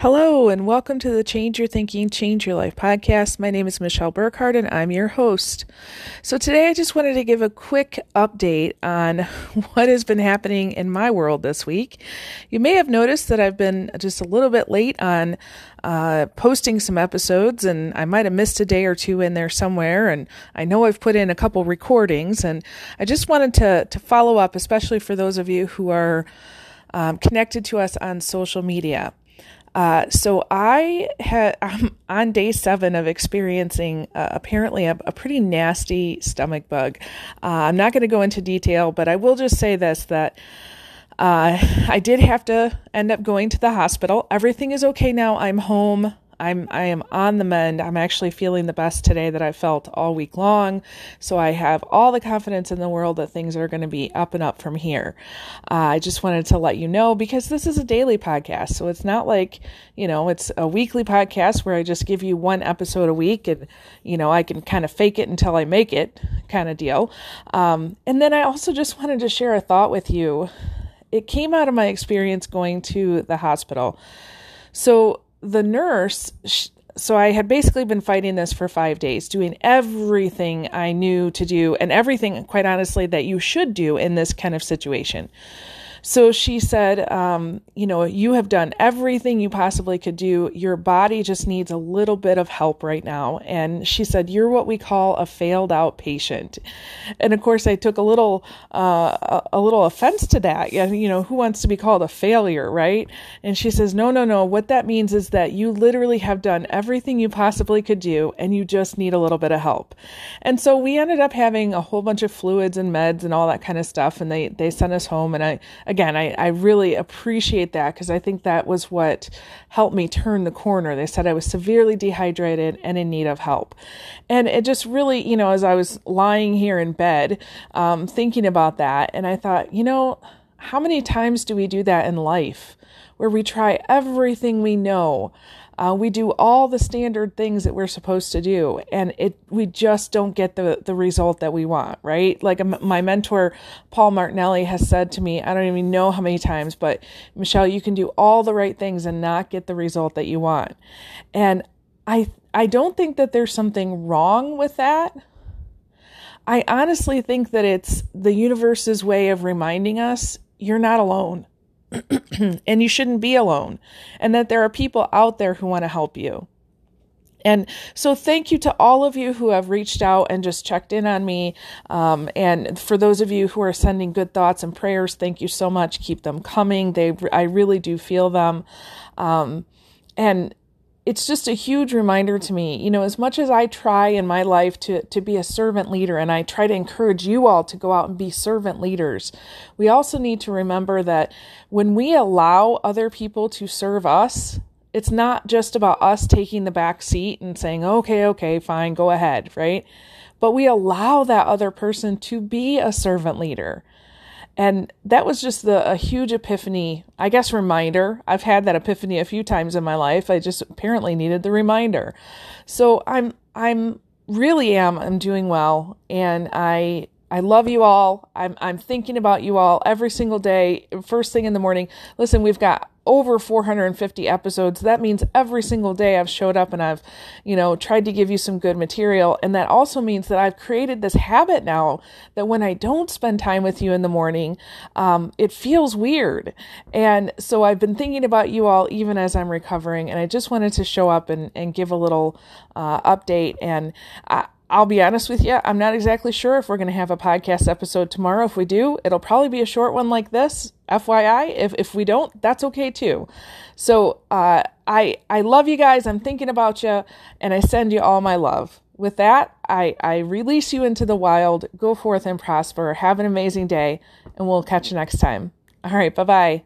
Hello, and welcome to the Change Your Thinking, Change Your Life podcast. My name is Michelle Burkhardt, and I'm your host. So, today I just wanted to give a quick update on what has been happening in my world this week. You may have noticed that I've been just a little bit late on uh, posting some episodes, and I might have missed a day or two in there somewhere. And I know I've put in a couple recordings, and I just wanted to, to follow up, especially for those of you who are um, connected to us on social media. Uh, so I had I'm on day seven of experiencing uh, apparently a, a, pretty nasty stomach bug. Uh, I'm not going to go into detail, but I will just say this that. Uh, I did have to end up going to the hospital. Everything is okay now. I'm home. I'm I am on the mend. I'm actually feeling the best today that I've felt all week long. So I have all the confidence in the world that things are going to be up and up from here. Uh, I just wanted to let you know because this is a daily podcast, so it's not like you know it's a weekly podcast where I just give you one episode a week and you know I can kind of fake it until I make it kind of deal. Um, and then I also just wanted to share a thought with you. It came out of my experience going to the hospital. So the nurse, so I had basically been fighting this for five days, doing everything I knew to do and everything, quite honestly, that you should do in this kind of situation. So she said, um, you know, you have done everything you possibly could do. Your body just needs a little bit of help right now. And she said, you're what we call a failed out patient. And of course, I took a little, uh, a little offense to that. You know, who wants to be called a failure, right? And she says, no, no, no. What that means is that you literally have done everything you possibly could do, and you just need a little bit of help. And so we ended up having a whole bunch of fluids and meds and all that kind of stuff. And they, they sent us home. And I, again, I, I really appreciate that because I think that was what helped me turn the corner. They said I was severely dehydrated and in need of help. And it just really, you know, as I was lying here in bed, um, thinking about that, and I thought, you know, how many times do we do that in life where we try everything we know? Uh, we do all the standard things that we're supposed to do, and it we just don't get the the result that we want, right? Like um, my mentor Paul Martinelli has said to me, I don't even know how many times, but Michelle, you can do all the right things and not get the result that you want, and I I don't think that there's something wrong with that. I honestly think that it's the universe's way of reminding us you're not alone. and you shouldn't be alone, and that there are people out there who want to help you. And so, thank you to all of you who have reached out and just checked in on me. Um, and for those of you who are sending good thoughts and prayers, thank you so much. Keep them coming. They, I really do feel them. Um, and it's just a huge reminder to me, you know, as much as I try in my life to, to be a servant leader and I try to encourage you all to go out and be servant leaders, we also need to remember that when we allow other people to serve us, it's not just about us taking the back seat and saying, okay, okay, fine, go ahead, right? But we allow that other person to be a servant leader. And that was just the, a huge epiphany, I guess, reminder. I've had that epiphany a few times in my life. I just apparently needed the reminder. So I'm, I'm really am, I'm doing well. And I, I love you all. I'm, I'm thinking about you all every single day, first thing in the morning. Listen, we've got over 450 episodes. That means every single day I've showed up and I've, you know, tried to give you some good material. And that also means that I've created this habit now that when I don't spend time with you in the morning, um, it feels weird. And so I've been thinking about you all even as I'm recovering. And I just wanted to show up and, and give a little uh, update. And I, I'll be honest with you, I'm not exactly sure if we're going to have a podcast episode tomorrow. If we do, it'll probably be a short one like this. FYI, if if we don't, that's okay too. So, uh, I I love you guys. I'm thinking about you, and I send you all my love. With that, I I release you into the wild. Go forth and prosper. Have an amazing day, and we'll catch you next time. All right, bye bye.